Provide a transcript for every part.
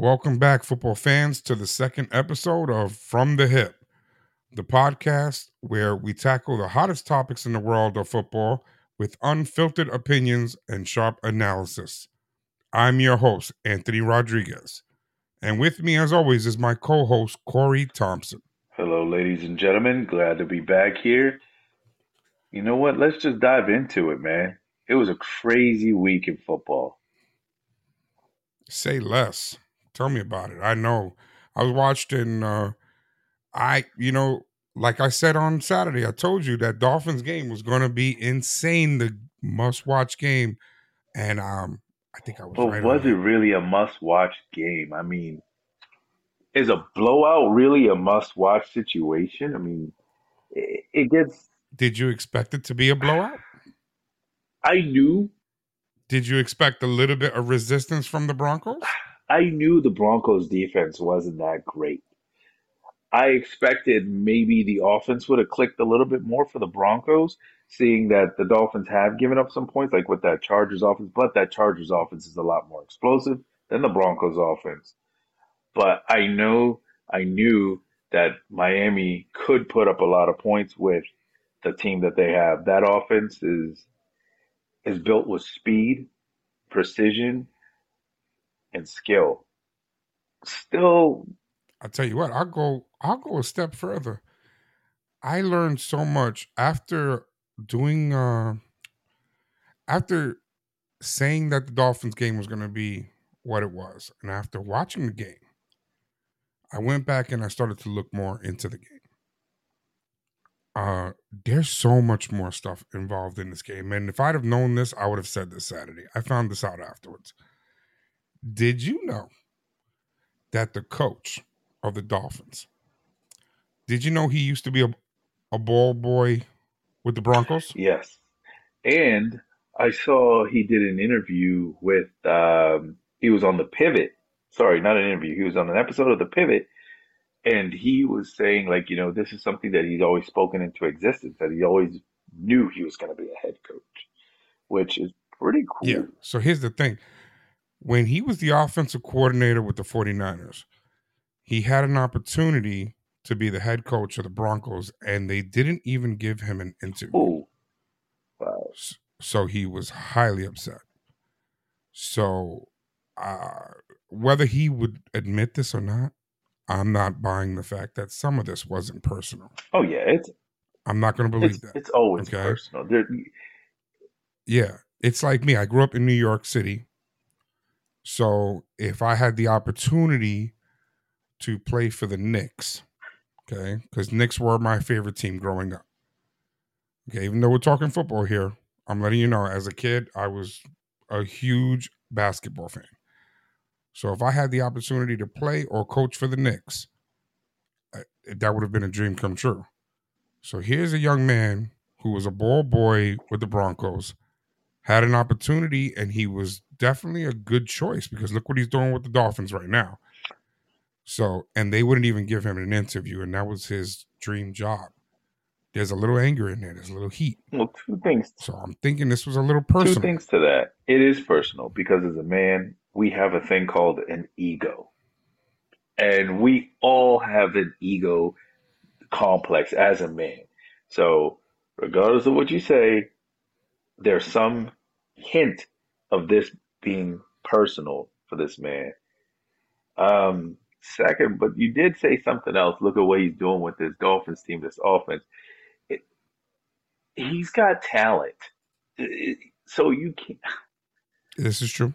Welcome back, football fans, to the second episode of From the Hip, the podcast where we tackle the hottest topics in the world of football with unfiltered opinions and sharp analysis. I'm your host, Anthony Rodriguez. And with me, as always, is my co host, Corey Thompson. Hello, ladies and gentlemen. Glad to be back here. You know what? Let's just dive into it, man. It was a crazy week in football. Say less. Tell me about it. I know. I was watching. Uh, I you know, like I said on Saturday, I told you that Dolphins game was going to be insane. The must-watch game, and um, I think I was. But right was it really a must-watch game? I mean, is a blowout really a must-watch situation? I mean, it, it gets. Did you expect it to be a blowout? I knew, Did you expect a little bit of resistance from the Broncos? I knew the Broncos' defense wasn't that great. I expected maybe the offense would have clicked a little bit more for the Broncos, seeing that the Dolphins have given up some points, like with that Chargers offense. But that Chargers offense is a lot more explosive than the Broncos offense. But I know, I knew that Miami could put up a lot of points with the team that they have. That offense is is built with speed, precision, and skill. Still, I tell you what, I'll go. I'll go a step further. I learned so much after doing. uh After saying that the Dolphins game was going to be what it was, and after watching the game, I went back and I started to look more into the game. Uh, there's so much more stuff involved in this game, and if I'd have known this, I would have said this Saturday. I found this out afterwards. Did you know that the coach of the Dolphins? Did you know he used to be a, a ball boy with the Broncos? yes. And I saw he did an interview with, um, he was on the Pivot. Sorry, not an interview. He was on an episode of the Pivot, and he was saying like, you know, this is something that he's always spoken into existence. That he always knew he was going to be a head coach, which is pretty cool. Yeah. So here's the thing. When he was the offensive coordinator with the 49ers, he had an opportunity to be the head coach of the Broncos, and they didn't even give him an interview. Ooh. Wow. So he was highly upset. So uh, whether he would admit this or not, I'm not buying the fact that some of this wasn't personal. Oh yeah, it's I'm not going to believe it's, that. it's always Okay. personal. Yeah, it's like me. I grew up in New York City. So if I had the opportunity to play for the Knicks, okay, because Knicks were my favorite team growing up. Okay, even though we're talking football here, I'm letting you know as a kid, I was a huge basketball fan. So if I had the opportunity to play or coach for the Knicks, that would have been a dream come true. So here's a young man who was a ball boy with the Broncos had an opportunity and he was definitely a good choice because look what he's doing with the Dolphins right now. So, and they wouldn't even give him an interview, and that was his dream job. There's a little anger in there, there's a little heat. well, two things So I'm thinking this was a little personal. Two things to that. It is personal because as a man, we have a thing called an ego. And we all have an ego complex as a man. So, regardless of what you say, there's some hint of this being personal for this man. Um, second, but you did say something else. Look at what he's doing with this Dolphins team, this offense. It, he's got talent. It- so you can't This is true.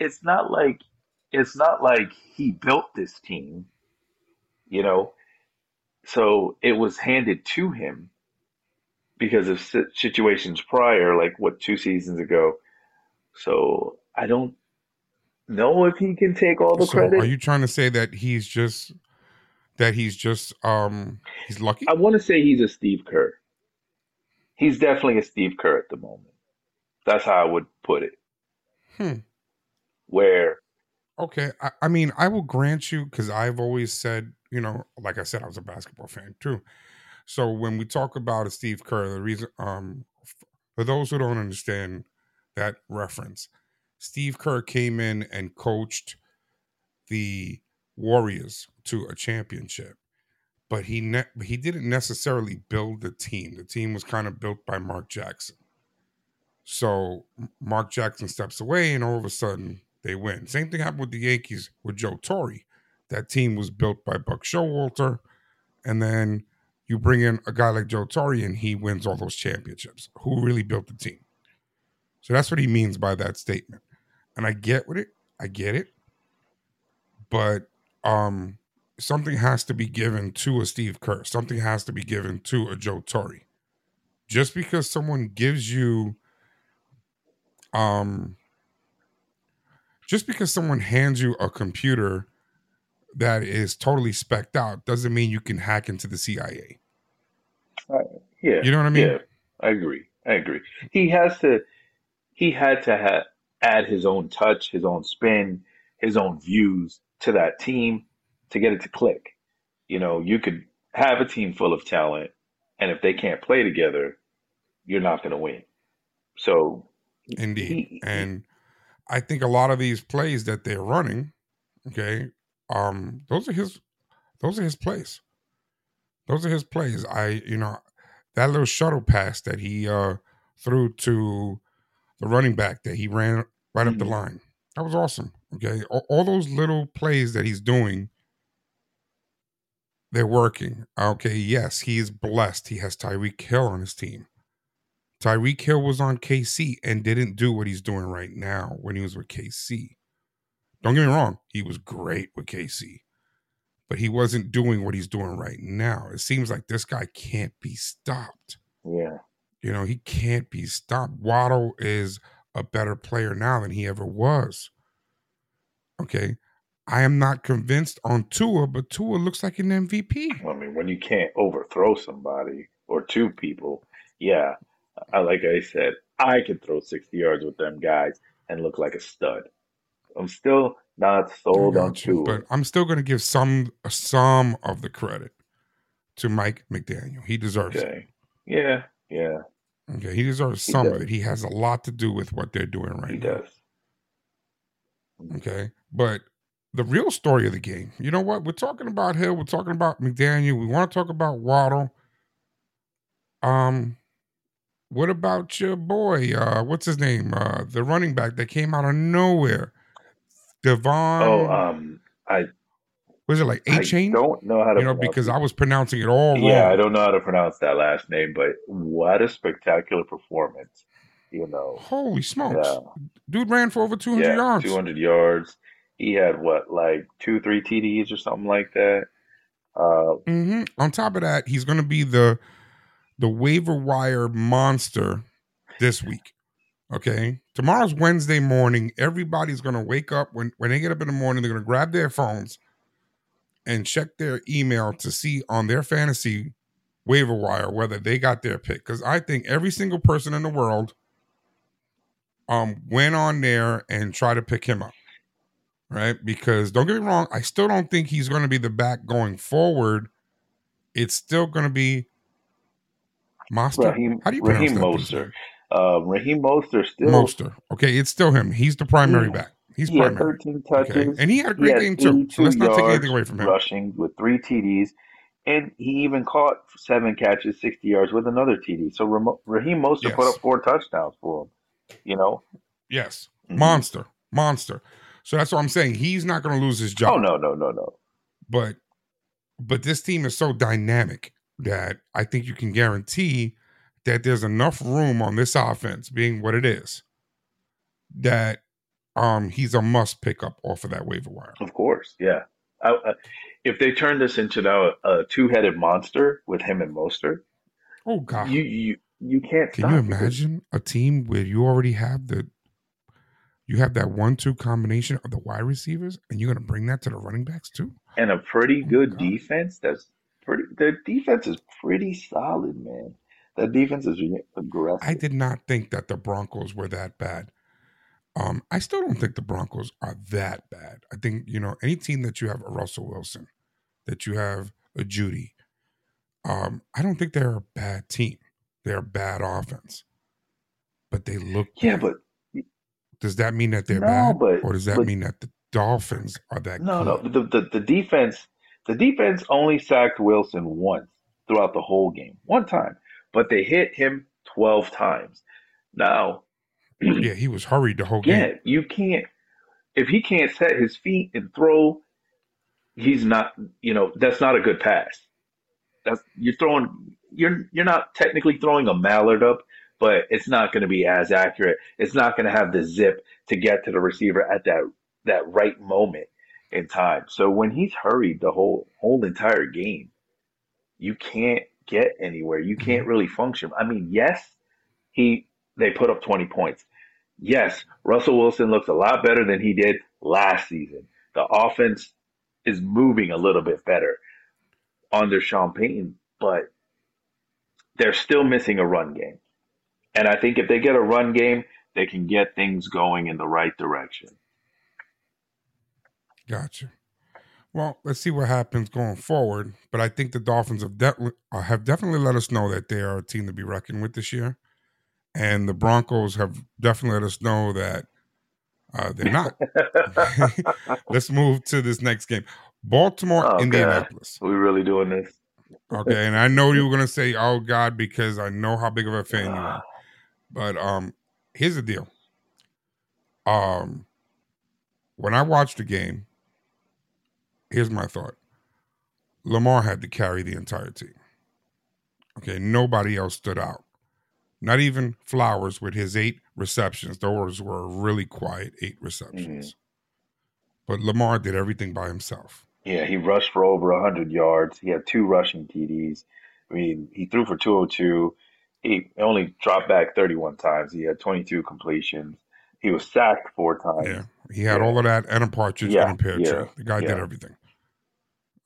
it's not like it's not like he built this team, you know. So it was handed to him because of situations prior, like what two seasons ago. So I don't know if he can take all the So credit. are you trying to say that he's just that he's just um he's lucky? I want to say he's a Steve Kerr. He's definitely a Steve Kerr at the moment. That's how I would put it. Hmm. Where Okay, I, I mean, I will grant you because I've always said, you know, like I said, I was a basketball fan too. So when we talk about Steve Kerr, the reason, um, for those who don't understand that reference, Steve Kerr came in and coached the Warriors to a championship, but he ne- he didn't necessarily build the team. The team was kind of built by Mark Jackson. So Mark Jackson steps away, and all of a sudden they win. Same thing happened with the Yankees with Joe Torre. That team was built by Buck Showalter, and then you bring in a guy like Joe Torre, and he wins all those championships. Who really built the team? So that's what he means by that statement. And I get what it, I get it, but um, something has to be given to a Steve Kerr. Something has to be given to a Joe Torre. Just because someone gives you, um, just because someone hands you a computer that is totally specked out doesn't mean you can hack into the CIA. Uh, yeah, You know what I mean? yeah, I agree. I agree. He has to. He had to ha- add his own touch, his own spin, his own views to that team to get it to click. You know, you could have a team full of talent, and if they can't play together, you're not going to win. So, Indeed. he, And I think a lot of these plays that they're running, okay, um, those are his those are his plays. Those are his plays. I, you know, that little shuttle pass that he uh threw to the running back that he ran right up the Mhm. line. That was awesome. Okay. All, all those little plays that he's doing, they're working. Okay. Yes, he is blessed. He has Tyreek Hill on his team. Tyreek Hill was on KC and didn't do what he's doing right now when he was with KC. Don't get me wrong, he was great with KC, but he wasn't doing what he's doing right now. It seems like this guy can't be stopped. yeah, You know, he can't be stopped. Waddle is a better player now than he ever was. Okay. I am not convinced on Tua, but Tua looks like an MVP. I mean, when you can't overthrow somebody or two people, yeah, I like I said, I could throw 60 yards with them guys and look like a stud. I'm still not sold on you, but I'm still going to give some some of the credit to Mike McDaniel. He deserves it. Yeah, yeah, Okay, he deserves He some of it. He has a lot to do with what they're doing right he now. does. Okay, but the real story of the game, you know what? We're talking about Hill. We're talking about McDaniel. We want to talk about Waddle. Um, what about your boy? Uh, what's his name? Uh, the running back that came out of nowhere, Devon. Oh, um, I was it like Achane? don't know how to You know, because it. I was pronouncing it all wrong. Yeah, I don't know how to pronounce that last name, but what a spectacular performance. You know, Holy smokes, yeah, dude ran for over two hundred yeah, yards. 200 yards. He had what, like two, three TDs or something like that. Uh, hmm On top of that, he's going to be the the waiver wire monster this week. Okay, tomorrow's Wednesday morning. Everybody's going to wake up when when they get up in the morning. They're going to grab their phones and check their email to see on their fantasy waiver wire whether they got their pick. Because I think every single person in the world um went on there and tried to pick him up. Right? Because don't get me wrong, I still don't think he's going to be the back going forward. It's still going to be. Raheem, How do you pronounce Raheem that dude's Mostert. Uh, Raheem Mostert still, Moster. Okay, it's still him. He's the primary he, back. He's he had primary. 13 Okay, touches. and he had a great game too. So let's not take anything away from him. rushing with three TDs. And he even caught seven catches, 60 yards with another TD. So Raheem Mostert put up four touchdowns for him. You know? Yes, Mhm. monster, monster. So that's what I'm saying. He's not going to lose his job. Oh, no, no, no, no. but but this team is so dynamic that I think you can guarantee that there's enough room on this offense being what it is that um he's a must pick up off of that waiver wire. Of course, yeah. I, I, if they turn this into now a two-headed monster with him and Mostert, Oh god. you you you can't Can stop you imagine a team where you already have the you have that one two combination of the wide receivers and you're gonna bring that to the running backs too? and a pretty Oh good defense. That's pretty. Their defense is pretty solid, man. That defense is aggressive. I did not think that the Broncos were that bad. Um, I still don't think the Broncos are that bad. I think, you know, any team that you have a Russell Wilson, that you have a Jeudy, um, I don't think they're a bad team. They're a bad offense. But they look Yeah, bad. but Does that mean that they're no, bad? but Or does that but mean that the, Dolphins are that No, no. The, the the defense the defense only sacked Wilson once throughout the whole game. One time. But they hit him 12 times. Now, Yeah, he was hurried the whole game. yeah, you can't if he can't set his feet and throw, he's not, you know, that's not a good pass. That's you're throwing you're you're not technically throwing a mallard up, but it's not going to be as accurate. It's not going to have the zip to get to the receiver at that that right moment in time. So when he's hurried the whole whole entire game, you can't get anywhere. You can't Mhm. really function. I mean, yes, he they put up 20 points. Yes, Russell Wilson looks a lot better than he did last season. The offense is moving a little bit better under Sean Payton, but they're still missing a run game. And I think if they get a run game, they can get things going in the right direction. Gotcha. Well, let's see what happens going forward. But I think the Dolphins have, de- uh, have definitely let us know that they are a team to be reckoned with this year. And the Broncos have definitely let us know that uh, they're not. let's move to this next game Baltimore, Oh, God. Indianapolis. we really doing this? Okay. And I know you were going to say, oh, God, because I know how big of a fan you are. But um, here's the deal. Um, when I watched the game, here's my thought. Lamar had to carry the entire team. Okay, nobody else stood out. Not even Flowers with his eight receptions. Those were really quiet eight receptions. Mm-hmm. But Lamar did everything by himself. Yeah, he rushed for over 100 yards. He had two rushing TDs. I mean, he threw for 202. He only dropped back 31 times. He had 22 completions. He was sacked four times. Yeah, he had Yeah. all of that and a partridge Yeah, and a pear yeah, tree. The guy did everything.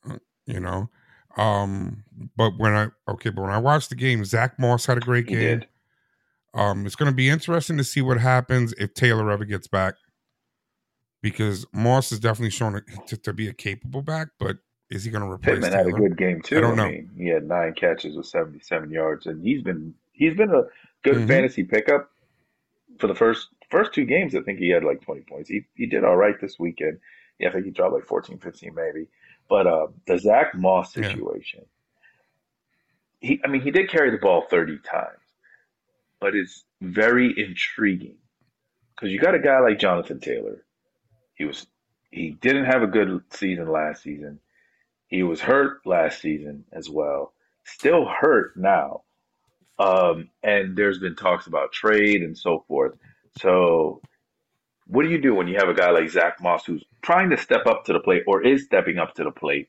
Uh, You know, um, but when I okay, but when I watched the game, Zack Moss had a great He game. did. Um, it's going to be interesting to see what happens if Taylor ever gets back, because Moss is definitely shown to, to be a capable back, but is he going to replace Pittman had a good game too. I don't know. mean, he had nine catches with 77 yards, and he's been he's been a good Mhm. fantasy pickup for the first first two games. I think he had like 20 points. He he did all right this weekend. Yeah, I think he dropped like 14, 15 maybe. But uh, the Zack Moss Yeah. situation, he I mean he did carry the ball 30 times, but it's very intriguing because you got a guy like Jonathan Taylor. He was he didn't have a good season last season. He was hurt last season as well. Still hurt now. Um, and there's been talks about trade and so forth. So, what do you do when you have a guy like Zack Moss who's trying to step up to the plate or is stepping up to the plate,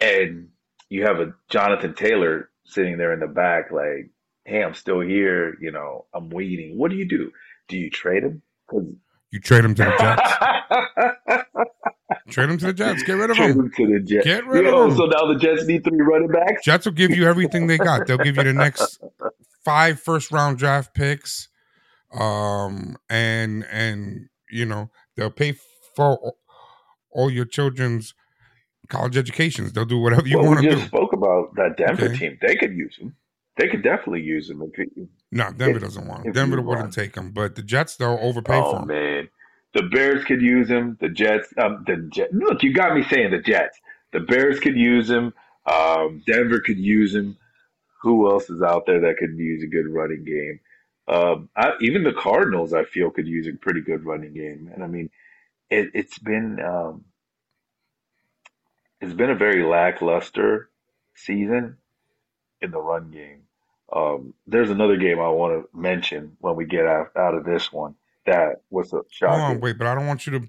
and you have a Jonathan Taylor sitting there in the back, like, "Hey, I'm still here. You know, I'm waiting." What do you do? Do you trade him? You trade him to the Jets. trade him to the Jets. Get rid of Trade him. him to the Jets. Get rid of him. so now the Jets need three running backs. Jets will give you everything they got. They'll give you the next five first round draft picks, um, and and you know they'll pay for all- your children's college educations. They'll do whatever you well, want to just do. spoke about that Denver Okay. team. They could use him. They could definitely use him. If he, No, Denver if- doesn't want if Denver wouldn't run. take him, but the Jets they'll overpay for oh him. man, the Bears could use him. The Jets, um, the Jets. Look, you got me saying the Jets. The Bears could use him. Um, Denver could use him. Who else is out there that could use a good running game? Um, I, even the Cardinals, I feel, could use a pretty good running game. And I mean, it, it's been um, it's been a very lackluster season in the run game. Um, there's another game I want to mention when we get out, out of this one that was a Hold shocking. on, wait, but I don't want you to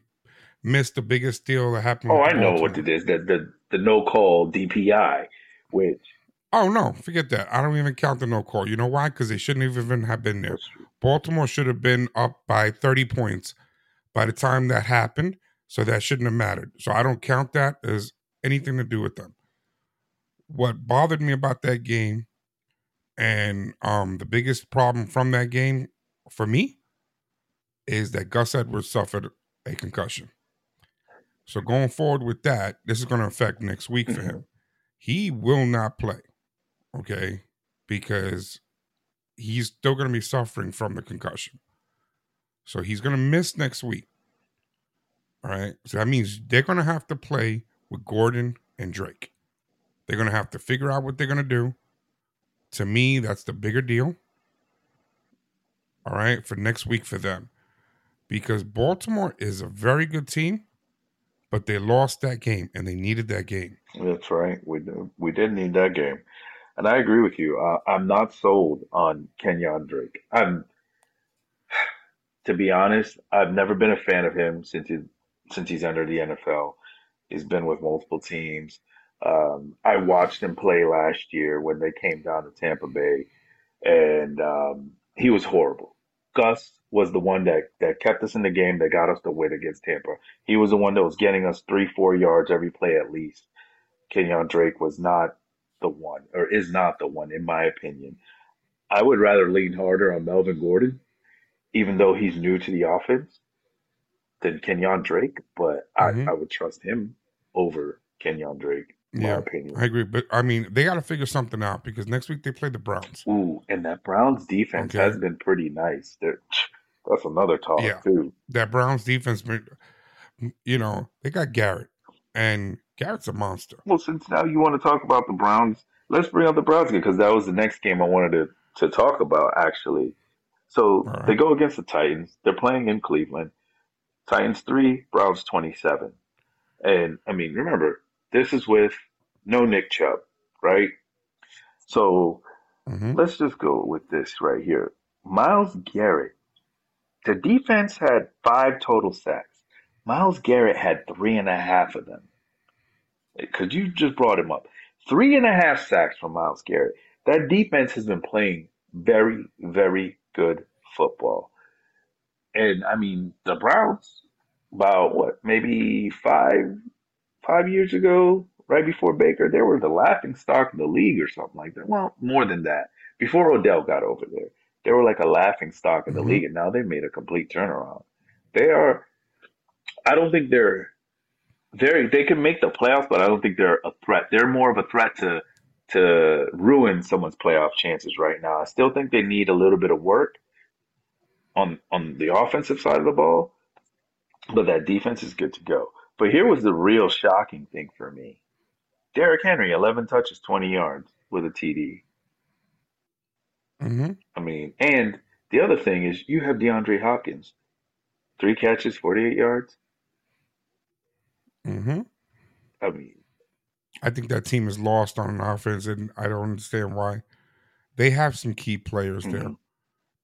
miss the biggest deal that happened. Oh, I know what it is. The the the no call DPI, which Oh no, forget that. I don't even count the no call. You know why? Because they shouldn't even have been there. Baltimore should have been up by 30 points by the time that happened. So that shouldn't have mattered. So I don't count that as anything to do with them. What bothered me about that game and um the biggest problem from that game for me is that Gus Edwards suffered a concussion. So going forward with that, this is going to affect next week for him. He will not play. Okay? Because he's still going to be suffering from the concussion. So he's going to miss next week. All right. So that means they're going to have to play with Gordon and Drake. They're going to have to figure out what they're going to do. To me, that's the bigger deal. All right. For next week for them. Because Baltimore is a very good team, but they lost that game and they needed that game. That's right. We do. We did need that game, and I agree with you. Uh, I'm not sold on Kenyan Drake. I'm, to be honest, I've never been a fan of him since he since he's entered the NFL. He's been with multiple teams. Um, I watched him play last year when they came down to Tampa Bay, and um, he was horrible. Gus was the one that, that kept us in the game, that got us the win against Tampa. He was the one that was getting us three, four yards every play at least. Kenyan Drake was not the one, or is not the one, in my opinion. I would rather lean harder on Melvin Gordon, even though he's new to the offense, than Kenyan Drake, but Mhm. I, I would trust him over Kenyan Drake, in my Yeah, opinion. I agree. But I mean, they got to figure something out because next week they play the Browns. Ooh, and that Browns defense Okay. has been pretty nice. They're, that's another talk Yeah. too. That Browns defense, you know, they got Garrett, and Garrett's a monster. Well, since now you want to talk about the Browns, let's bring up the Browns again because that was the next game I wanted to, to talk about actually. So right. they go against the Titans. They're playing in Cleveland. Titans three, Browns twenty seven. And I mean, remember, this is with no Nick Chubb, right? So hmm let's just go with this right here. Myles Garrett, the defense had five total sacks. Myles Garrett had three and a half of them. Because you just brought him up. Three and a half sacks from Myles Garrett. That defense has been playing very, very good football. And I mean, the Browns, about what, maybe five, five years ago, right before Baker, they were the laughing stock of the league or something like that. Well, more than that. Before Odell got over there, they were like a laughing stock in the Mhm. league, and now they've made a complete turnaround. They are. I don't think they're very. They can make the playoffs, but I don't think they're a threat. They're more of a threat to to ruin someone's playoff chances right now. I still think they need a little bit of work on on the offensive side of the ball, but that defense is good to go. But here was the real shocking thing for me. Derrick Henry, 11 touches, 20 yards with a TD. Mm-hmm. I mean, and the other thing is you have DeAndre Hopkins, three catches, 48 yards. Hmm I mean, I think that team is lost on offense, and I don't understand why. They have some key players there. Mhm.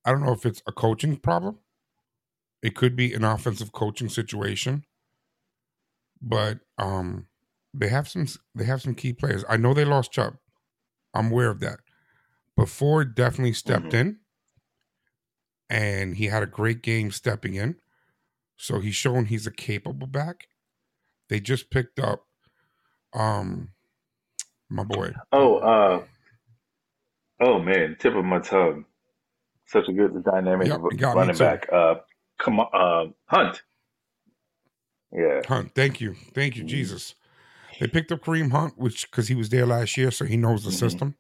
I don't know if it's a coaching problem. It could be an offensive coaching situation, but um, they have some. They have some key players. I know they lost Chubb. I'm aware of that. But Ford definitely stepped Mhm. in, and he had a great game stepping in. So he's shown he's a capable back. They just picked up, um, my boy. oh, uh, oh man, tip of my tongue. Such a good dynamic Yep, running back. Uh, come on, uh, Hunt. Yeah. Hunt. Thank you. Thank you. Jesus. They picked up Kareem Hunt, which because he was there last year, so he knows the Mhm. system.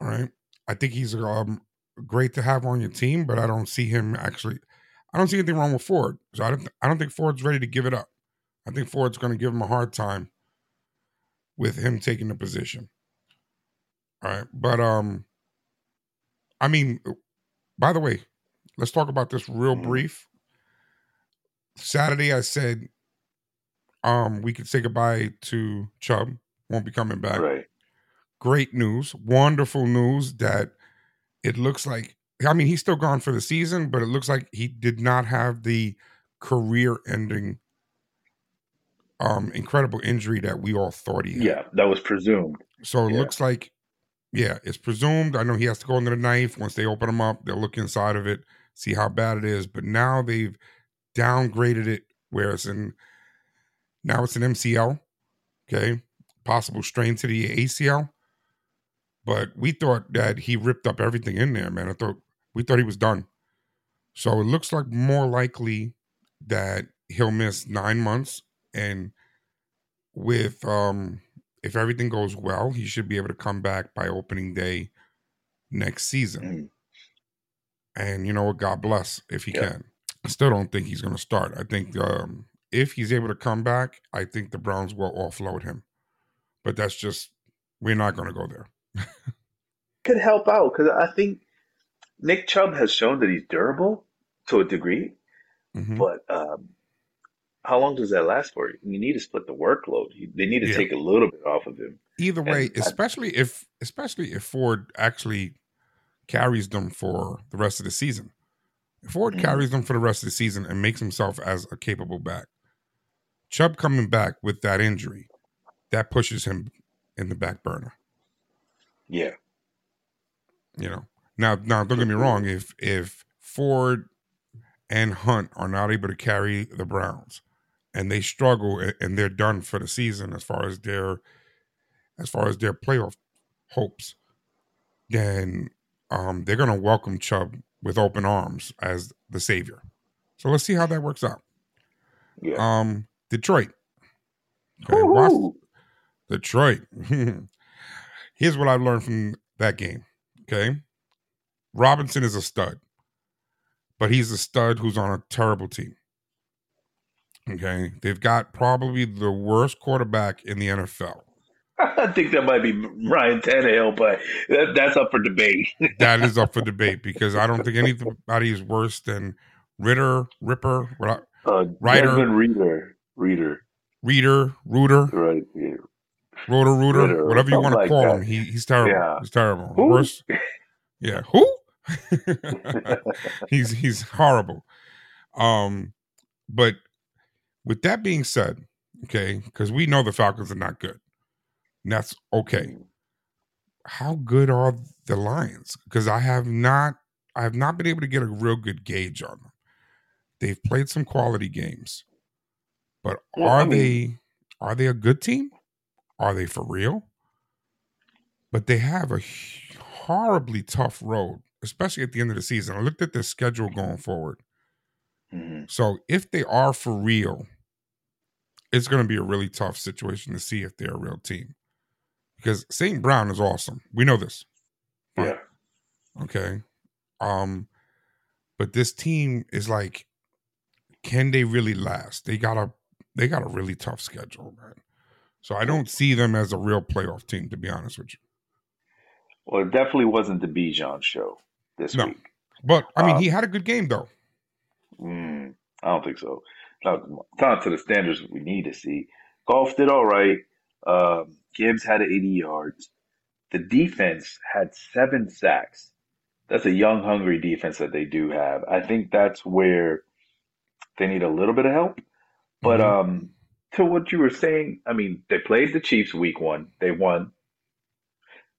All right. I think he's um great to have on your team, but I don't see him actually. I don't see anything wrong with Ford. So I don't. I don't think Ford's ready to give it up. I think Ford's going to give him a hard time with him taking the position. All right, but um, I mean, by the way, let's talk about this real Mhm. brief. Saturday, I said um we could say goodbye to Chubb. Won't be coming back. Right. Great news, wonderful news that it looks like. I mean, he's still gone for the season, but it looks like he did not have the career-ending, um, incredible injury that we all thought he had. Yeah, that was presumed. So it Yeah. looks like, yeah, it's presumed. I know he has to go under the knife. Once they open him up, they'll look inside of it, see how bad it is. But now they've downgraded it where it's in, now it's an MCL, okay, possible strain to the ACL. But we thought that he ripped up everything in there, man. I thought, we thought he was done. So it looks like more likely that he'll miss nine months. And with, um, if everything goes well, he should be able to come back by opening day next season. Mhm. And you know what? God bless if he Yeah. can. I still don't think he's going to start. I think um, if he's able to come back, I think the Browns will offload him. But that's just we're not going to go there. Could help out because I think Nick Chubb has shown that he's durable to a degree, Mhm. but um, how long does that last for? You need to split the workload. They need to Yeah. take a little bit off of him. Either way, And I- especially if especially if Ford actually carries them for the rest of the season. If Ford Mhm. carries them for the rest of the season and makes himself as a capable back, Chubb coming back with that injury, that pushes him in the back burner. Yeah, You know. Now, now, don't get me wrong. If if Ford and Hunt are not able to carry the Browns, and they struggle and they're done for the season as far as their as far as their playoff hopes, then um, they're going to welcome Chubb with open arms as the savior. So let's see how that works out. yeah. Um, Detroit. Okay, Woohoo! Detroit. Here's what I've learned from that game. Okay. Robinson is a stud, but he's a stud who's on a terrible team. Okay. They've got probably the worst quarterback in the NFL. I think that might be Ryan Tannehill, but that, that's up for debate. That is up for debate because I don't think anybody is worse than Ritter, Ripper, Uh, Ryder. Reader, Reader, Reader, Rooter, right? Yeah. Rotor, Rooter, Ritter, whatever you want to like call that. him. He, he's terrible. Yeah. He's terrible. Who? Worse. Yeah. Who? he's he's horrible. Um, but with that being said, okay, because we know the Falcons are not good. And that's okay. How good are the Lions? Because I have not I have not been able to get a real good gauge on them. They've played some quality games. But Well, are I mean- they are they a good team? Are they for real? But they have a horribly tough road, especially at the end of the season. I looked at their schedule going forward. Mhm. So if they are for real, it's going to be a really tough situation to see if they're a real team. Because St. Brown is awesome. We know this. Yeah. Okay. Um, but this team is like, can they really last? They got a they got a really tough schedule, man. So I don't see them as a real playoff team, to be honest with you. Well, it definitely wasn't the Bijan show this No. week. But I mean, Um, he had a good game though. Mm, I don't think so. Not, not to the standards we need to see. Goff did all right. Um, Gibbs had 80 yards. The defense had seven sacks. That's a young, hungry defense that they do have. I think that's where they need a little bit of help. But Mhm. um, to what you were saying, I mean, they played the Chiefs week one. They won.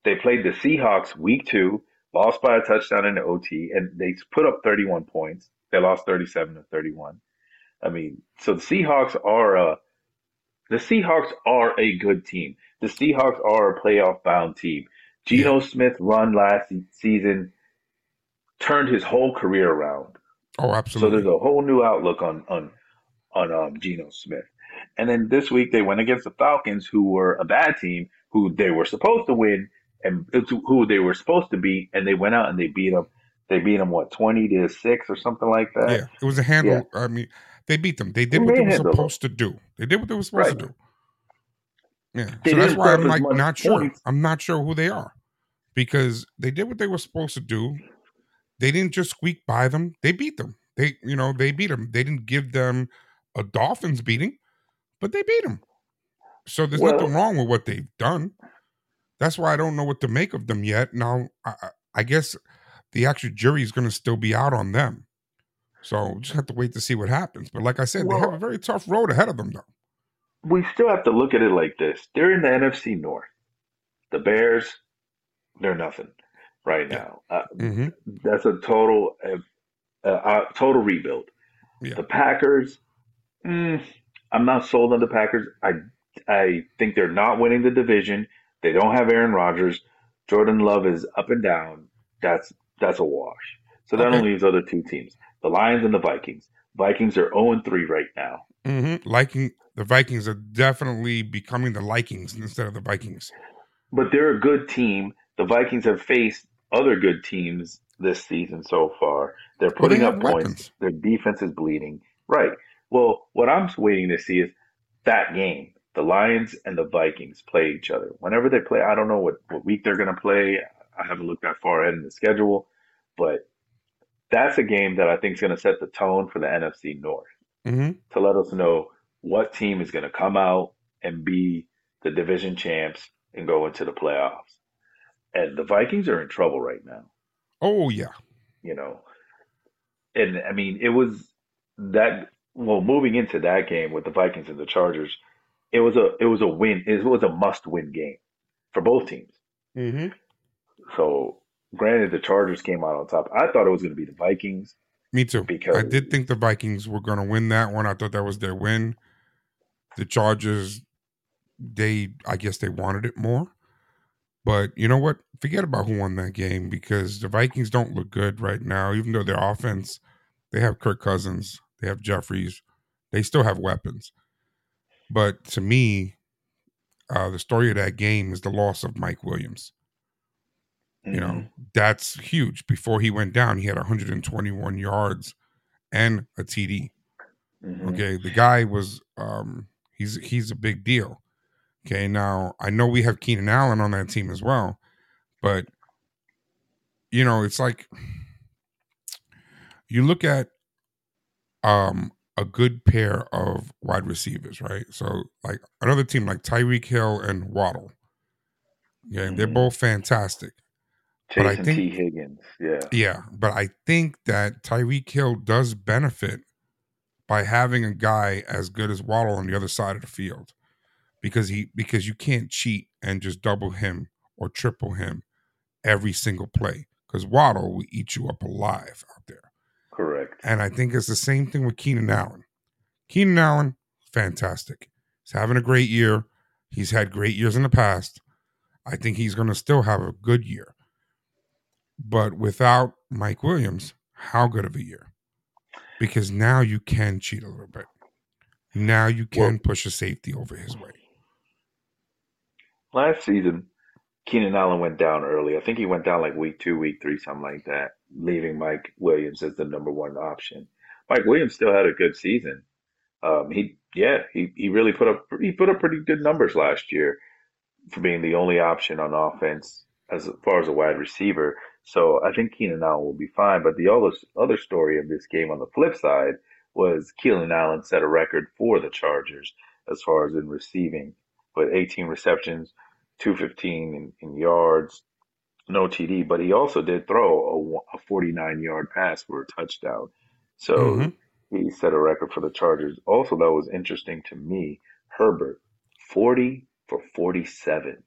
They played the Seahawks week two, lost by a touchdown in the OT, and they put up 31 points. They lost 37 to 31. I mean, so the Seahawks are a the Seahawks are a good team. The Seahawks are a playoff bound team. Geno Smith run last season turned his whole career around. oh, absolutely. So there's a whole new outlook on on on um, Geno Smith. And then this week they went against the Falcons, who were a bad team, who they were supposed to win and who they were supposed to beat, and they went out and they beat them. They beat them what twenty to six or something like that. yeah, it was a handle. I mean, they beat them. They did what they were handled them. supposed to do. They did what they were supposed to do. Yeah, They so that's why I'm like not sure. points. I'm not sure who they are because they did what they were supposed to do. They didn't just squeak by them. They beat them. They, you know, they beat them. They didn't give them a Dolphins beating, but they beat them. So there's Well- nothing wrong with what they've done. That's why I don't know what to make of them yet. Now, I- I guess the actual jury is going to still be out on them. So just have to wait to see what happens. But like I said, they have a very tough road ahead of them, though. we still have to look at it like this. They're in the NFC North. The Bears, they're nothing right now. Uh, hmm that's a total, uh, uh, total rebuild. Yeah. The Packers, mm, I'm not sold on the Packers. I, I think they're not winning the division. They don't have Aaron Rodgers. Jordan Love is up and down. That's that's a wash. So that Okay. only leaves other two teams: the Lions and the Vikings. Vikings are 0 3 right now. hmm Liking the Vikings are definitely becoming the Likings instead of the Vikings. but they're a good team. The Vikings have faced other good teams this season so far. They're Well, they putting have up points. Their defense is bleeding. Right. Well, what what I'm waiting to see is that game. The Lions and the Vikings play each other. Whenever they play, I don't know what, what week they're going to play. I haven't looked that far ahead in the schedule, but that's a game that I think is going to set the tone for the NFC North Mm-hmm. to let us know what team is going to come out and be the division champs and go into the playoffs. And the Vikings are in trouble right now, Oh yeah. you know. And I mean, it was that well, moving into that game with the Vikings and the Chargers, it was a it was a win. It was a must win game for both teams. Mm-hmm. So, granted, the Chargers came out on top. I thought it was going to be the Vikings. Me too. Because- I did think the Vikings were going to win that one. I thought that was their win. The Chargers, they, I guess they wanted it more. But you know what? Forget about who won that game because the Vikings don't look good right now. Even though their offense, they have Kirk Cousins, they have Jeffries, they still have weapons. But to me, uh, the story of that game is the loss of Mike Williams. You know, that's huge. Before he went down, he had 121 yards and a TD. Mhm. Okay, the guy was um he's he's a big deal. Okay, now I know we have Keenan Allen on that team as well, but you know, it's like you look at um a good pair of wide receivers, right? So like another team like Tyreek Hill and Waddle. Yeah, they're Mhm. both fantastic. But I Jason think- Tee Higgins. Yeah. Yeah, but I think that Tyreek Hill does benefit by having a guy as good as Waddle on the other side of the field, because he because you can't cheat and just double him or triple him every single play, because Waddle will eat you up alive out there. Correct. And I think it's the same thing with Keenan Allen. Keenan Allen, fantastic. He's having a great year. He's had great years in the past. I think he's going to still have a good year. But without Mike Williams, how good of a year? Because now you can cheat a little bit. Now you can Well- push a safety over his way. Last season, Keenan Allen went down early. I think he went down like week two, week three, something like that, leaving Mike Williams as the number one option. Mike Williams still had a good season. Um, he, yeah, he, he really put up he put up pretty good numbers last year for being the only option on offense as far as a wide receiver. So I think Keenan Allen will be fine. But the other other story of this game on the flip side was Keenan Allen set a record for the Chargers as far as in receiving with 18 receptions, 215 in, in yards, no TD, but he also did throw a, 49 yard pass for a touchdown. So Mhm. he set a record for the Chargers. Also, that was interesting to me. Herbert, 40 for 47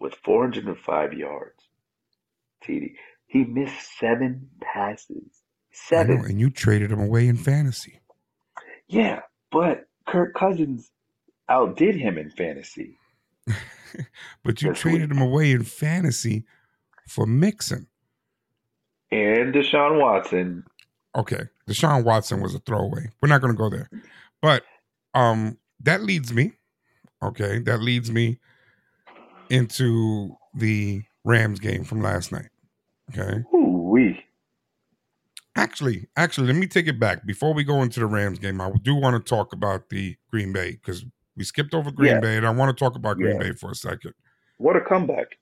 with 405 yards. TD. He missed seven passes. I know, Seven. and you traded him away in fantasy. Yeah, but Kirk Cousins outdid him in fantasy. But you This traded him away in fantasy for Mixon. And Deshaun Watson Okay, Deshaun Watson was a throwaway. We're not going to go there, but um, that leads me. Okay, that leads me into the Rams game from last night. Okay, Ooh wee. actually, actually, let me take it back. Before we go into the Rams game, I do want to talk about the Green Bay because we skipped over Green Yeah. Bay, and I want to talk about Green Yeah. Bay for a second. What a comeback.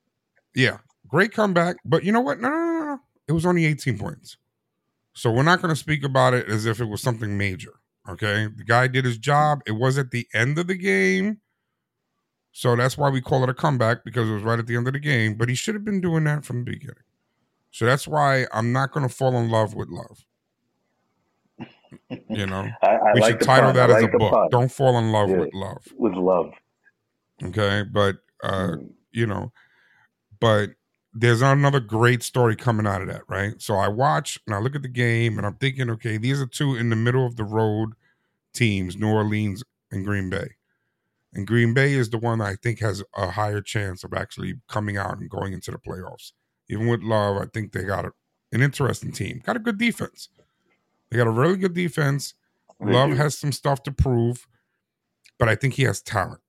Yeah, great comeback. But you know what? No, no, no, no. It was only 18 points. So we're not going to speak about it as if it was something major. Okay. The guy did his job. It was at the end of the game. So that's why we call it a comeback because it was right at the end of the game. But he should have been doing that from the beginning. So that's why I'm not going to fall in love with love. You know, I, I we like should title pun. that as a book. pun. Don't fall in love Yeah. with love. with love. Okay. But, uh, Mm. you know, but there's another great story coming out of that, right? So I watch and I look at the game and I'm thinking, okay, these are two in the middle of the road teams, New Orleans and Green Bay. And Green Bay is the one I think has a higher chance of actually coming out and going into the playoffs. Even with Love, I think they got a, an interesting team. Got a good defense. They got a really good defense. They Love do. has some stuff to prove, but I think he has talent.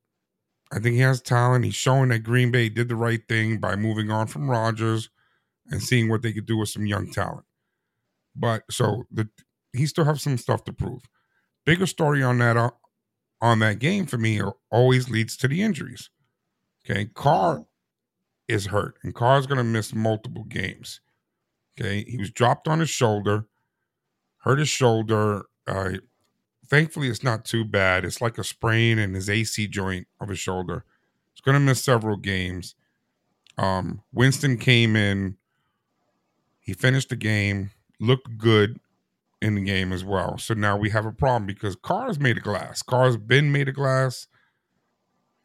I think he has talent. He's showing that Green Bay did the right thing by moving on from Rodgers and seeing what they could do with some young talent. But so the he still have some stuff to prove. bigger story on that uh, on that game for me always leads to the injuries. Okay, Carr is hurt, and Carr's going to miss multiple games. Okay, he was dropped on his shoulder, hurt his shoulder. Uh, thankfully, it's not too bad. It's like a sprain in his AC joint of his shoulder. He's going to miss several games. Um, Winston came in. He finished the game, looked good in the game as well. So now we have a problem because Carr's made of glass. Carr's been made of glass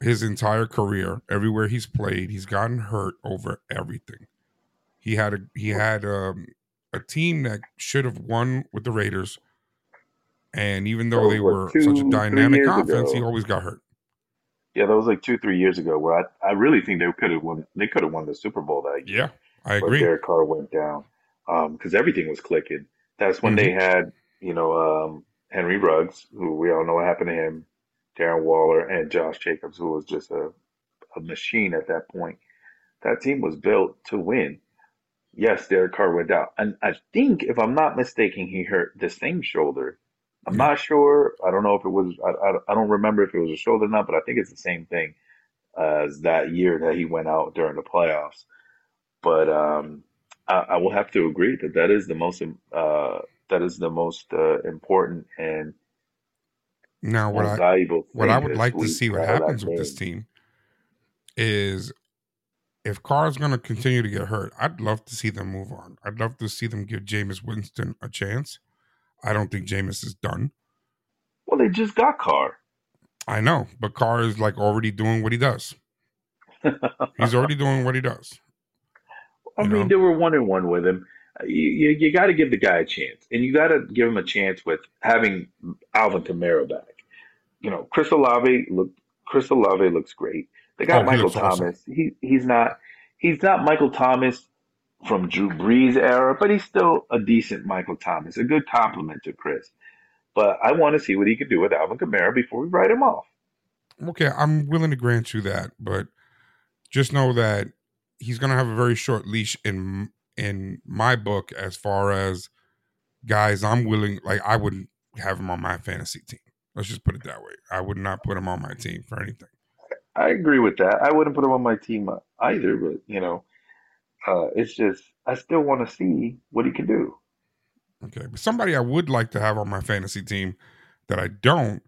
his entire career. Everywhere he's played, he's gotten hurt over everything. He had a he had um, a team that should have won with the Raiders, and even though they were two, such a dynamic offense, ago. he always got hurt. Yeah, that was like two, three years ago where I, I really think they could have won. They could have won the Super Bowl that year. Yeah, I agree. Derek Carr went down because um, everything was clicking. That's when mm-hmm. they had, you know, um, Henry Ruggs, who we all know what happened to him, Darren Waller, and Josh Jacobs, who was just a, a machine at that point. That team was built to win. Yes, Derek Carr went out. And I think, if I'm not mistaken, he hurt the same shoulder. I'm not sure. I don't know if it was, I, I, I don't remember if it was a shoulder or not, but I think it's the same thing as that year that he went out during the playoffs. But um, I, I, will have to agree that that is the most uh, that is the most uh, important and now what I valuable what I would like to see what happens with this team is if Carr's going to continue to get hurt, I'd love to see them move on. I'd love to see them give Jameis Winston a chance. I don't think Jameis is done. Well, they just got Carr. I know, but Carr is like already doing what he does. He's already doing what he does. I mean, know? they were one and one with him. Uh, you, you, you got to give the guy a chance, and you got to give him a chance with having Alvin Kamara back. You know, Chris Olave look Chris Olave looks great. They got oh, Michael Thomas. Awesome. He he's not he's not Michael Thomas from Drew Brees era, but he's still a decent Michael Thomas, a good complement to Chris. But I want to see what he could do with Alvin Kamara before we write him off. Okay, I'm willing to grant you that, but just know that he's going to have a very short leash in in my book as far as guys I'm willing like I wouldn't have him on my fantasy team. Let's just put it that way. I would not put him on my team for anything. I agree with that. I wouldn't put him on my team either, but you know, uh, it's just I still want to see what he can do. Okay, but somebody I would like to have on my fantasy team that I don't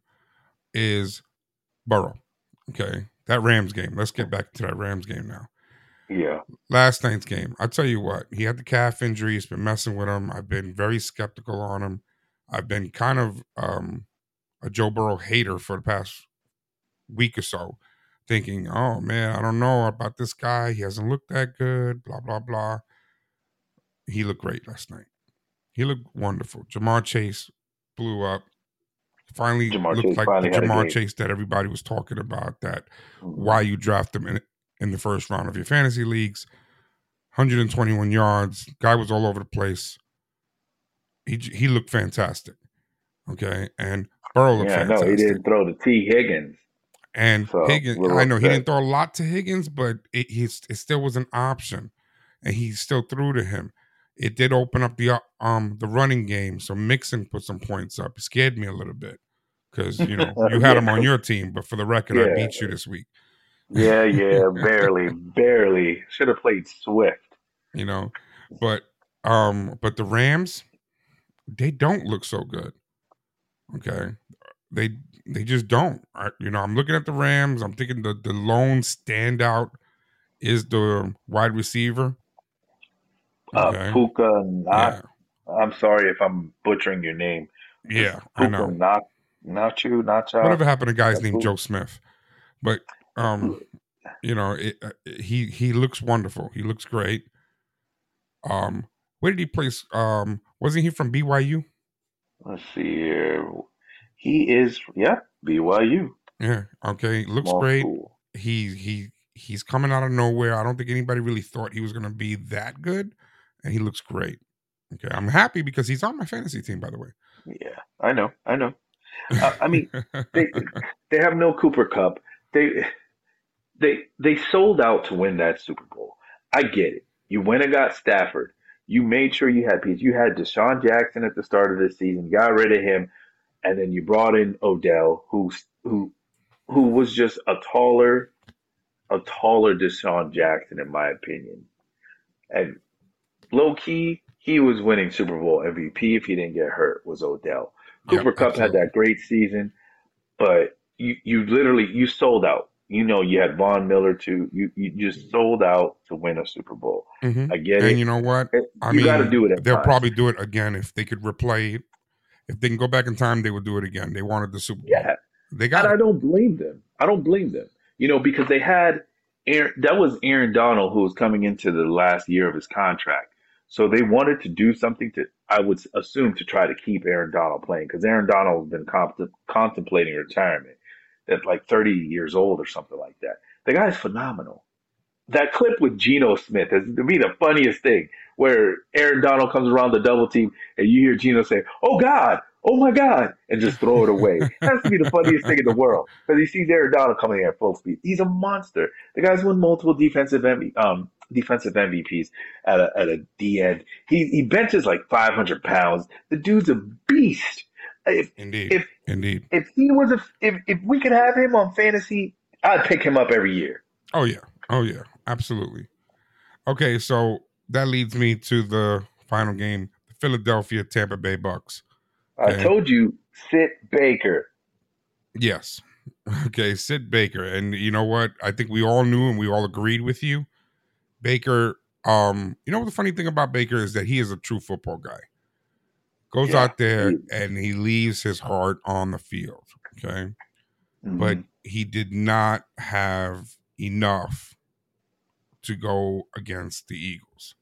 is Burrow. Okay, that Rams game. Let's get back to that Rams game now. Yeah. Last night's game. I'll tell you what, he had the calf injury. It's been messing with him. I've been very skeptical on him. I've been kind of um, a Joe Burrow hater for the past week or so, thinking, oh man, I don't know about this guy. He hasn't looked that good, blah, blah, blah. He looked great last night. He looked wonderful. Ja'Marr Chase blew up. Finally Ja'Marr looked Chase like finally the Ja'Marr Chase that everybody was talking about. That mm-hmm. why you draft him in in the first round of your fantasy leagues. 121 yards. Guy was all over the place. He he looked fantastic. Okay, and Burrow looked yeah, fantastic. no, he didn't throw to Tee Higgins. And so Higgins, I know he didn't throw a lot to Higgins, but it, he, it still was an option, and he still threw to him. It did open up the um the running game, so Mixon put some points up. It scared me a little bit because you know you had yeah. him on your team, but for the record, yeah. I beat you this week. Yeah, yeah, barely, barely. Should have played Swift. You know, but um, but the Rams, they don't look so good. Okay, they they just don't. I, you know, I'm looking at the Rams. I'm thinking the the lone standout is the wide receiver. Uh, okay. Uh, Puka. Not, yeah. I'm sorry if I'm butchering your name. Yeah, Puka I know. Not not you, not Nacho. Whatever happened to guys named Joe Smith? But um, you know, it, uh, he he looks wonderful. He looks great. Um, where did he place? Um, wasn't he from BYU? Let's see here. He is, yeah, BYU. Yeah. Okay. Looks Small great. School. He he he's coming out of nowhere. I don't think anybody really thought he was going to be that good, and he looks great. Okay, I'm happy because he's on my fantasy team. By the way. Yeah, I know. I know. Uh, I mean, they they have no Cooper Kupp They they they sold out to win that Super Bowl. I get it. You went and got Stafford. You made sure you had pieces. You had DeSean Jackson at the start of the season, got rid of him, and then you brought in Odell, who who who was just a taller, a taller DeSean Jackson, in my opinion. And low key, he was winning Super Bowl MVP if he didn't get hurt. Was Odell? Cooper Yep, Kupp had that great season, but you you literally you sold out. You know, you had Von Miller too. You you just sold out to win a Super Bowl. Mhm. I get And it. you know what? I you mean, got to do it. They'll times. probably do it again if they could replay. If they can go back in time, they would do it again. They wanted the Super Bowl. yeah. They And got I don't blame them. I don't blame them. You know, because they had Aaron, that was Aaron Donald who was coming into the last year of his contract. So they wanted to do something to, I would assume, to try to keep Aaron Donald playing because Aaron Donald has been comp- contemplating retirement at like 30 years old or something like that. The guy's phenomenal. That clip with Geno Smith is to be the funniest thing where Aaron Donald comes around the double team and you hear Geno say, Oh God, oh my God, and just throw it away. That has to be the funniest thing in the world because he sees Aaron Donald coming at full speed. He's a monster. The guy's won multiple defensive MV, um, defensive MVPs at a, at a D end. He, he benches like 500 pounds. The dude's a beast. If, Indeed. if, Indeed. if he was a, if, if we could have him on fantasy, I'd pick him up every year. Oh yeah. Oh yeah. Absolutely. Okay, so that leads me to the final game, the Philadelphia Tampa Bay Bucks. I told you, sit Baker. Yes. Okay, Sid Baker. And you know what? I think we all knew and we all agreed with you. Baker, um, you know what the funny thing about Baker is that he is a true football guy. Goes Yeah, out there and he leaves his heart on the field. Okay. But Mhm. he did not have enough to go against the Eagles.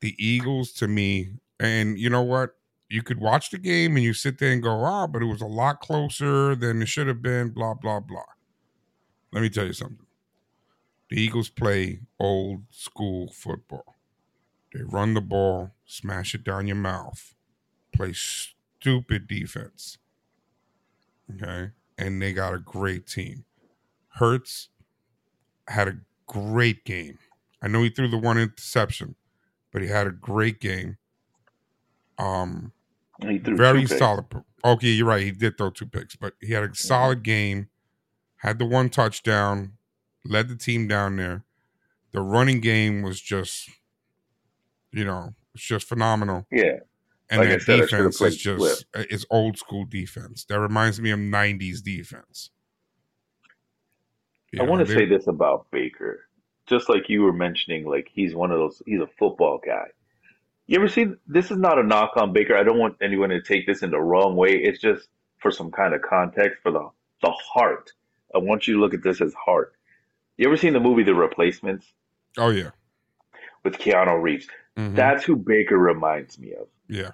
The Eagles, to me, and you know what? You could watch the game and you sit there and go, ah, but it was a lot closer than it should have been, blah, blah, blah. Let me tell you something. The Eagles play old school football. They run the ball, smash it down your mouth, play stupid defense. Okay. And they got a great team. Hurts had a great game. I know he threw the one interception, but he had a great game. Um, he threw very solid. Okay, you're right. He did throw two picks, but he had a solid game. Had the one touchdown, led the team down there. The running game was just, you know, it's just phenomenal. Yeah, And Like said, defense is just uh, it's old school defense. That reminds me of '90s defense. I want to say this about Baker, just like you were mentioning, like he's one of those. He's a football guy. You ever see? This is not a knock on Baker. I don't want anyone to take this in the wrong way. It's just for some kind of context for the the heart. I want you to look at this as heart. You ever seen the movie The Replacements Oh yeah, with Keanu Reeves? Mhm. That's who Baker reminds me of. yeah,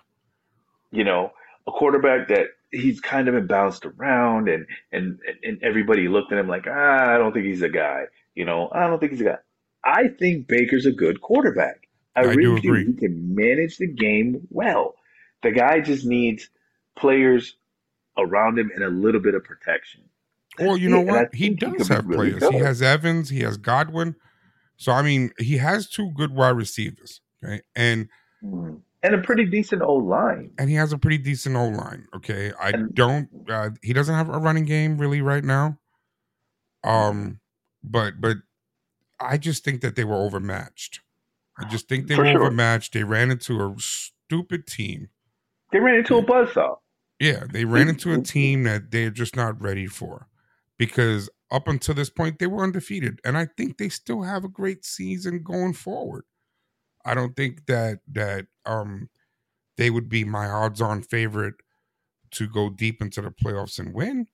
you know, a quarterback that he's kind of been bounced around and, and, and everybody looked at him like, ah, I don't think he's a guy. You know, I don't think he's a guy. I think Baker's a good quarterback. I, I really do. agree. He can manage the game well. The guy just needs players around him and a little bit of protection. Well, you know it. What? He think he does have really players. He has Evans. He has Godwin. So I mean, he has two good wide receivers. Okay, and Mm. And a pretty decent old line. and he has a pretty decent old line. Okay, I And- don't. Uh, he doesn't have a running game really right now. Um, but but I just think that they were overmatched. I just think they were sure. overmatched. They ran into a stupid team. They ran into a buzzsaw. Yeah, they ran into a team that they're just not ready for because up until this point they were undefeated and I think they still have a great season going forward. I don't think that that um they would be my odds on favorite to go deep into the playoffs and win.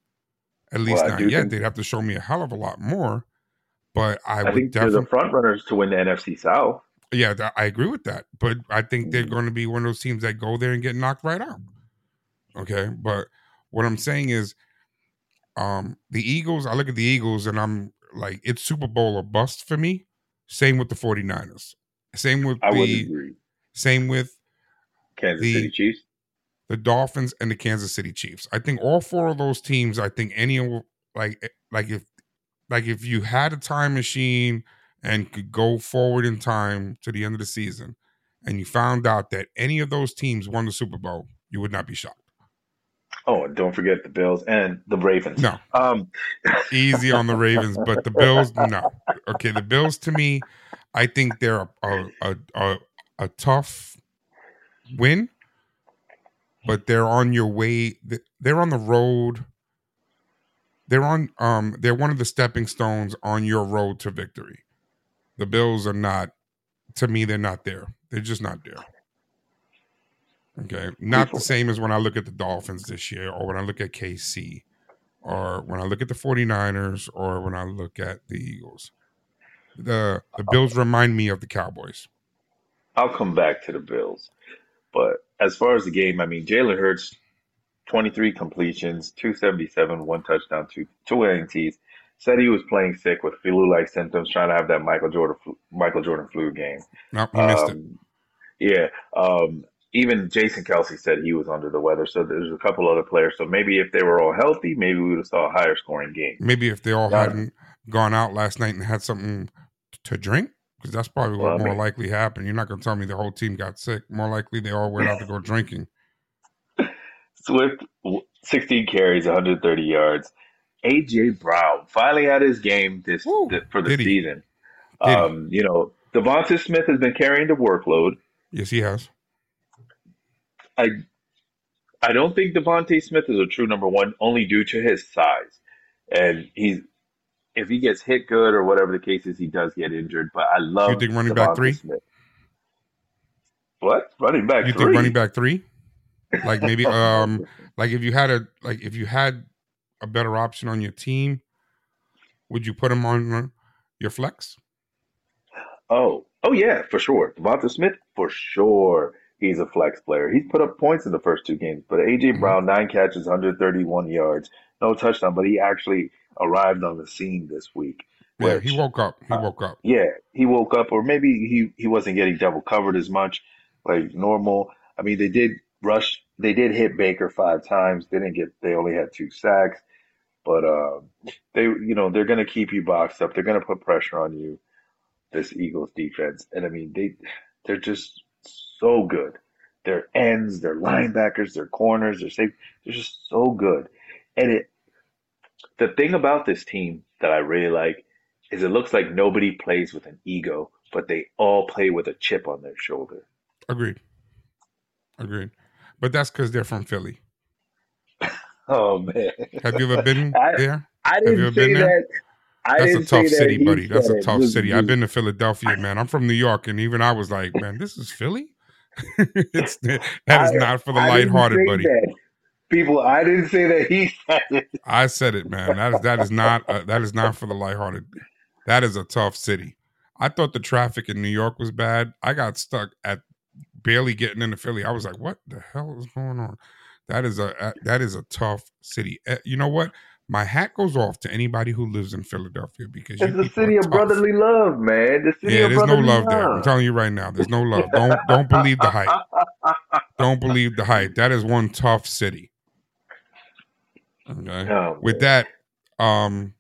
At least I not yet. think- They'd have to show me a hell of a lot more. But I, I, would think they're the definitely front runners to win the NFC South. yeah, that, I agree with that. But I think they're Mhm. going to be one of those teams that go there and get knocked right out. Okay. But what I'm saying is, um, the Eagles, I look at the Eagles and I'm like, it's Super Bowl or bust for me. Same with the 49ers. Same with I the same with Kansas the- City Chiefs. the Dolphins and the Kansas City Chiefs. I think all four of those teams, I think any of like like if like if you had a time machine and could go forward in time to the end of the season and you found out that any of those teams won the Super Bowl, you would not be shocked. Oh, and don't forget the Bills and the Ravens. No. Um, Easy on the Ravens, but the Bills, no. Okay, the Bills to me, I think they're a a a, a, tough win, but they're on your way. They're on the road. They're on. Um, they're one of the stepping stones on your road to victory. The Bills are not. To me, they're not there. They're just not there. Okay. Not the same as when I look at the Dolphins this year or when I look at KC or when I look at the 49ers or when I look at the Eagles. The the Bills remind me of the Cowboys. I'll come back to the Bills. But as far as the game, I mean, Jalen Hurts, 23 completions, 277, one touchdown, two two INTs. Said he was playing sick with flu-like symptoms, trying to have that Michael Jordan Michael Jordan flu game. No, he missed um, it. Yeah. Um, even Jason Kelce said he was under the weather. So there's a couple other players. So maybe if they were all healthy, maybe we would have saw a higher scoring game. Maybe if they all yeah. hadn't gone out last night and had something to drink, because that's probably what well, more mean, likely happened. You're not going to tell me the whole team got sick. More likely they all went out to go drinking. Swift, 16 carries, 130 yards. AJ Brown finally had his game this, this for the season. Um, you know, DeVonta Smith has been carrying the workload. Yes, he has. I I don't think DeVonta Smith is a true number one, only due to his size. And he's if he gets hit good or whatever the case is, he does get injured. But I love you think running back three. Smith. What running back? You three? think running back three? Like maybe um like if you had a like if you had a better option on your team, would you put him on your flex? Oh, oh yeah, for sure. DeVonta Smith for sure he's a flex player. He's put up points in the first two games, but AJ mm-hmm. Brown, nine catches, 131 yards, no touchdown, but he actually arrived on the scene this week. Yeah, which, he woke up. He uh, woke up. Yeah, he woke up, or maybe he, he wasn't getting double covered as much like normal. I mean, they did rush, they did hit Baker five times. They didn't get, they only had two sacks, but uh, they, you know, they're going to keep you boxed up. They're going to put pressure on you. This Eagles defense, and I mean, they, they're just so good. Their ends, their linebackers, their corners, their safe, they're just so good. And it the thing about this team that I really like is it looks like nobody plays with an ego, but they all play with a chip on their shoulder. Agreed. Agreed. But that's because they're from Philly. oh man. Have you ever been I, there? I didn't Have you ever been there? That. I That's a tough city, buddy. That's a tough city. I've been to Philadelphia, man. I'm from New York, and even I was like, man, this is Philly. it's that is I, not for the I lighthearted, buddy. That. People, I didn't say that. He said it. I said it, man. That is that is not uh, that is not for the lighthearted. That is a tough city. I thought the traffic in New York was bad. I got stuck at barely getting into Philly. I was like, what the hell is going on? That is a uh, that is a tough city. Uh, you know what? my hat goes off to anybody who lives in Philadelphia because it's the city of brotherly love, man. The city yeah, there's no love, love, there. I'm telling you right now, there's no love. Don't don't believe the hype. Don't believe the hype. That is one tough city. Okay. Oh, With that, um,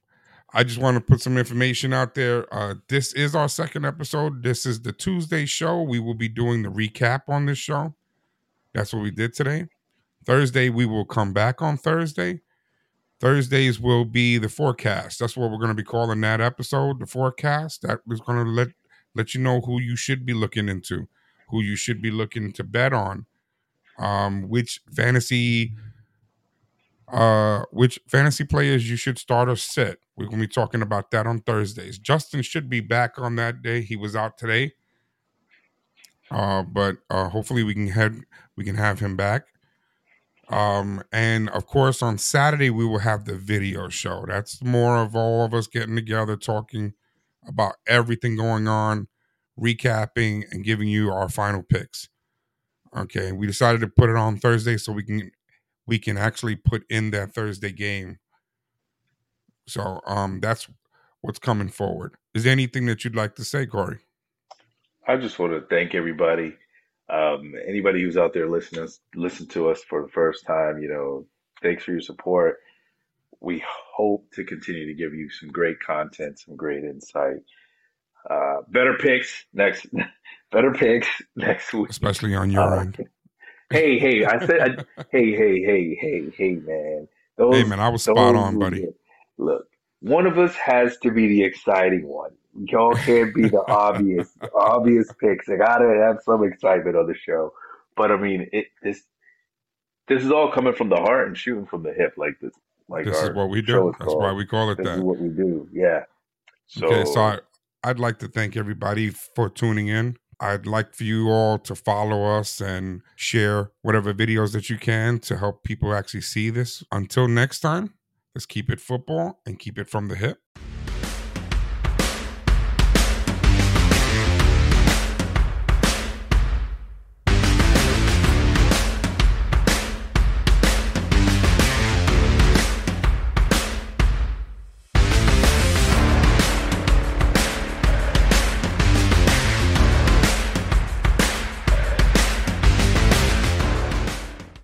I just want to put some information out there. Uh, this is our second episode. This is the Tuesday show. We will be doing the recap on this show. That's what we did today. Thursday, we will come back on Thursday Thursdays will be the forecast. That's what we're going to be calling that episode, the forecast. That is going to let let you know who you should be looking into, who you should be looking to bet on, um, which fantasy, uh, which fantasy players you should start or sit. We're going to be talking about that on Thursdays. Justin should be back on that day. He was out today, uh, but uh, hopefully we can have we can have him back. Um, and of course, on Saturday, we will have the video show. That's more of all of us getting together, talking about everything going on, recapping, and giving you our final picks. Okay, we decided to put it on Thursday so we can we can actually put in that Thursday game. So um that's what's coming forward. Is there anything that you'd like to say, Corey? I just want to thank everybody um, anybody who's out there listening listen to us for the first time, you know, thanks for your support. We hope to continue to give you some great content, some great insight. Uh, better picks next, better picks next week, especially on your uh, end. Hey, hey, I said, I, hey, hey, hey, hey, hey, man. Those, hey, man, I was spot on, buddy. Look, one of us has to be the exciting one. Y'all can't be the obvious, obvious picks. I gotta have some excitement on the show. But I mean, it this this is all coming from the heart and shooting from the hip, like this. Like this is what we do. That's why we call it this that. Is what we do. Yeah. So, okay, so I, I'd like to thank everybody for tuning in. I'd like for you all to follow us and share whatever videos that you can to help people actually see this. Until next time, let's keep it football and keep it from the hip.